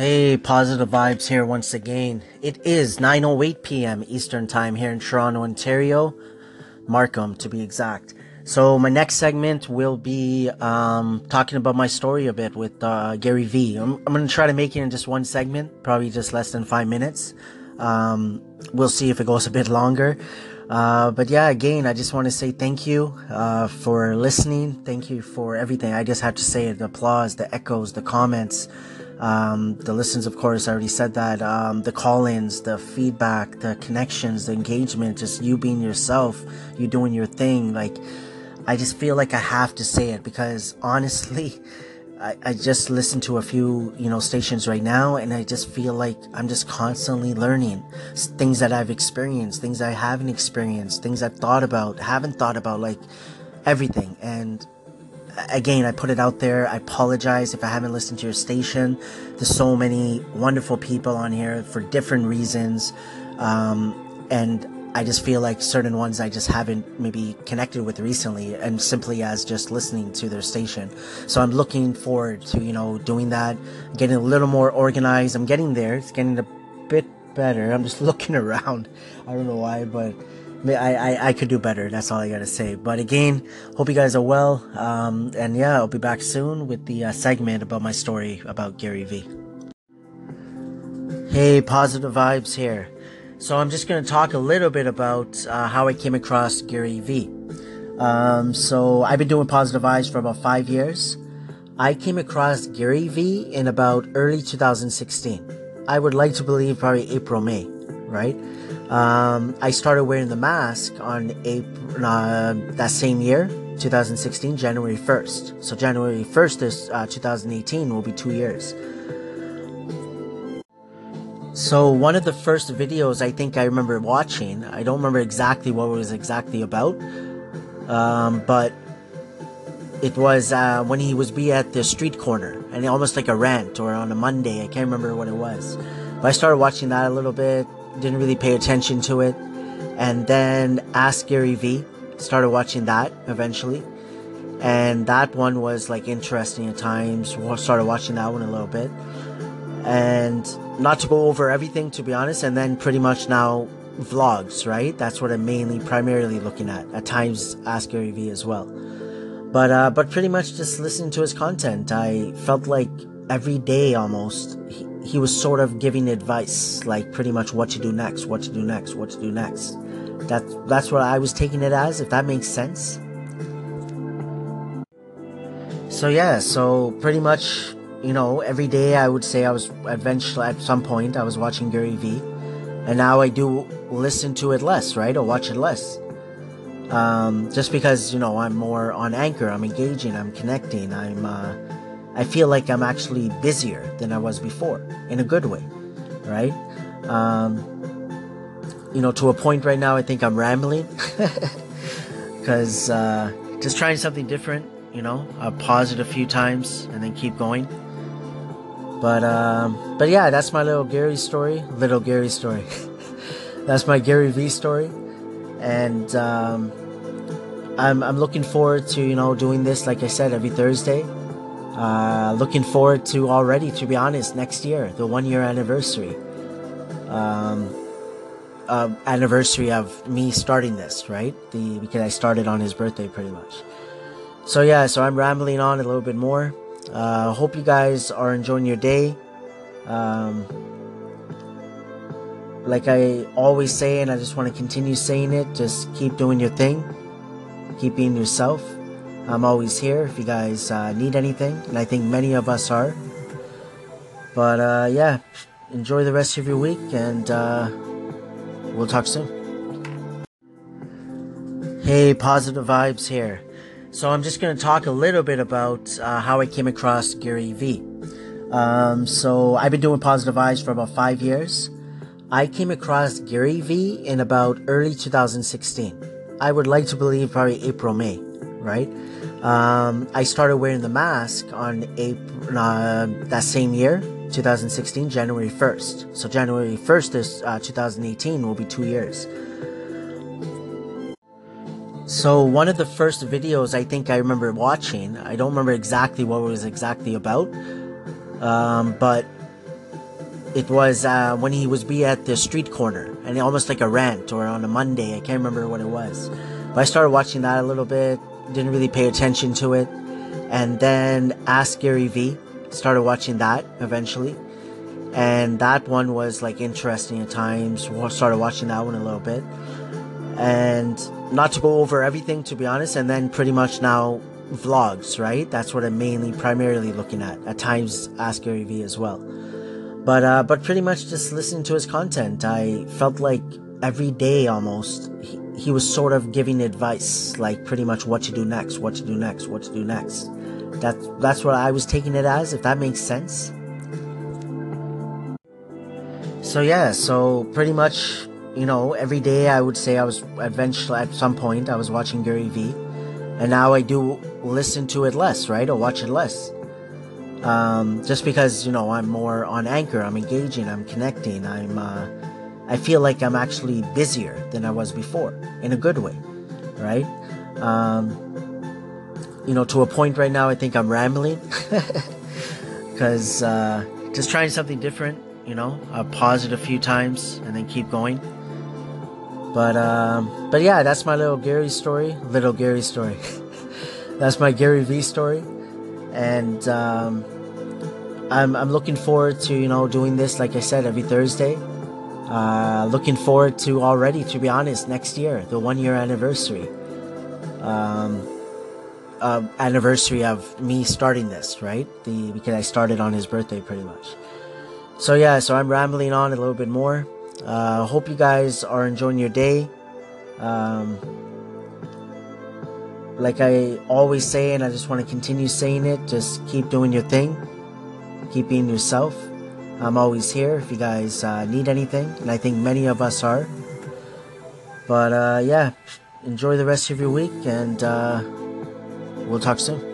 Hey, positive vibes here once again. It is 9:08 p.m. Eastern Time here in Toronto, Ontario, Markham to be exact. So my next segment will be um, talking about my story a bit with uh, Gary Vee. I'm, I'm going to try to make it in just one segment, probably just less than five minutes. Um, we'll see if it goes a bit longer. Uh, but yeah, again, I just want to say thank you uh, for listening. Thank you for everything. I just have to say the applause, the echoes, the comments. Um, the listens, of course, I already said that. Um, the call ins, the feedback, the connections, the engagement, just you being yourself, you doing your thing. Like, I just feel like I have to say it because honestly, I, I just listen to a few, you know, stations right now and I just feel like I'm just constantly learning things that I've experienced, things I haven't experienced, things I've thought about, haven't thought about, like everything. And again, I put it out there. I apologize if I haven't listened to your station. There's so many wonderful people on here for different reasons. Um, and I just feel like certain ones I just haven't maybe connected with recently and simply as just listening to their station. So I'm looking forward to, you know, doing that, getting a little more organized. I'm getting there. It's getting a bit better. I'm just looking around. I don't know why, but I, I, I could do better. That's all I gotta say. But again, hope you guys are well. Um, and yeah, I'll be back soon with the uh, segment about my story about Gary Vee. Hey, positive vibes here. So I'm just gonna talk a little bit about uh, how I came across Gary Vee. Um, so I've been doing positive vibes for about five years. I came across Gary Vee in about early 2016. I would like to believe probably April, May, right? Um, I started wearing the mask on April, uh, that same year, 2016, January 1st. So January 1st is uh, 2018 will be two years. So one of the first videos I think I remember watching, I don't remember exactly what it was exactly about, um, but it was uh, when he was be at the street corner and almost like a rant or on a Monday. I can't remember what it was, but I started watching that a little bit didn't really pay attention to it. And then Ask Gary Vee. started watching that eventually. And that one was like interesting at times. Started watching that one a little bit. And not to go over everything, to be honest. And then pretty much now vlogs, right? That's what I'm mainly, primarily looking at. At times, Ask Gary Vee as well. But, uh, but pretty much just listening to his content. I felt like every day almost, he, he was sort of giving advice, like pretty much what to do next, what to do next, what to do next. That that's what I was taking it as, if that makes sense. So yeah, so pretty much, you know, every day I would say I was eventually at some point I was watching Gary Vee, and now I do listen to it less, right, or watch it less. Um, just because you know I'm more on Anchor, I'm engaging, I'm connecting, I'm. Uh, I feel like I'm actually busier than I was before in a good way, right? Um, you know, to a point right now, I think I'm rambling because uh, just trying something different. You know, I pause it a few times and then keep going. But um, but yeah, that's my little Gary story. Little Gary story. that's my Gary Vee story, and um, I'm I'm looking forward to you know doing this like I said every Thursday. Uh, looking forward to already, to be honest, next year, the one year anniversary. Um, uh, anniversary of me starting this, right? The because I started on his birthday, pretty much. So yeah, so I'm rambling on a little bit more. Uh, hope you guys are enjoying your day. Um, like I always say, and I just want to continue saying it. Just keep doing your thing. Keep being yourself. I'm always here if you guys uh, need anything, and I think many of us are. But uh, yeah, enjoy the rest of your week, and uh, we'll talk soon. Hey, positive vibes here. So I'm just going to talk a little bit about uh, how I came across Gary Vee. Um, so I've been doing positive vibes for about five years. I came across Gary Vee in about early 2016. I would like to believe probably April, May, right? Um, I started wearing the mask on April, uh, that same year, 2016, January 1st. So January 1st is uh, 2018 will be two years. So one of the first videos I think I remember watching, I don't remember exactly what it was exactly about, um, but it was uh, when he was be at the street corner and almost like a rant or on a Monday. I can't remember what it was. But I started watching that a little bit, didn't really pay attention to it. And then Ask Gary Vee. started watching that eventually. And that one was like interesting at times. Started watching that one a little bit. And not to go over everything, to be honest. And then pretty much now vlogs, right? That's what I'm mainly, primarily looking at. At times, Ask Gary Vee as well. But uh, but pretty much just listening to his content, I felt like every day almost he, he was sort of giving advice, like pretty much what to do next, what to do next, what to do next. That that's what I was taking it as, if that makes sense. So yeah, so pretty much, you know, every day I would say I was eventually at some point I was watching Gary Vee, and now I do listen to it less, right, or watch it less um, just because you know I'm more on anchor, I'm engaging, I'm connecting, I'm uh, I feel like I'm actually busier than I was before in a good way, right? Um, you know, to a point right now, I think I'm rambling because uh, just trying something different. You know, I pause it a few times and then keep going. But um, but yeah, that's my little Gary story. Little Gary story. that's my Gary Vee story and um, I'm, I'm looking forward to you know doing this like I said every Thursday. Uh, looking forward to already, to be honest, next year, the one year anniversary. Um, uh, anniversary of me starting this, right? The because I started on his birthday, pretty much. So yeah, so I'm rambling on a little bit more. Uh, hope you guys are enjoying your day. Um, like I always say, and I just want to continue saying it, just keep doing your thing, keep being yourself. I'm always here if you guys uh, need anything, and I think many of us are. But uh, yeah, enjoy the rest of your week, and uh, we'll talk soon.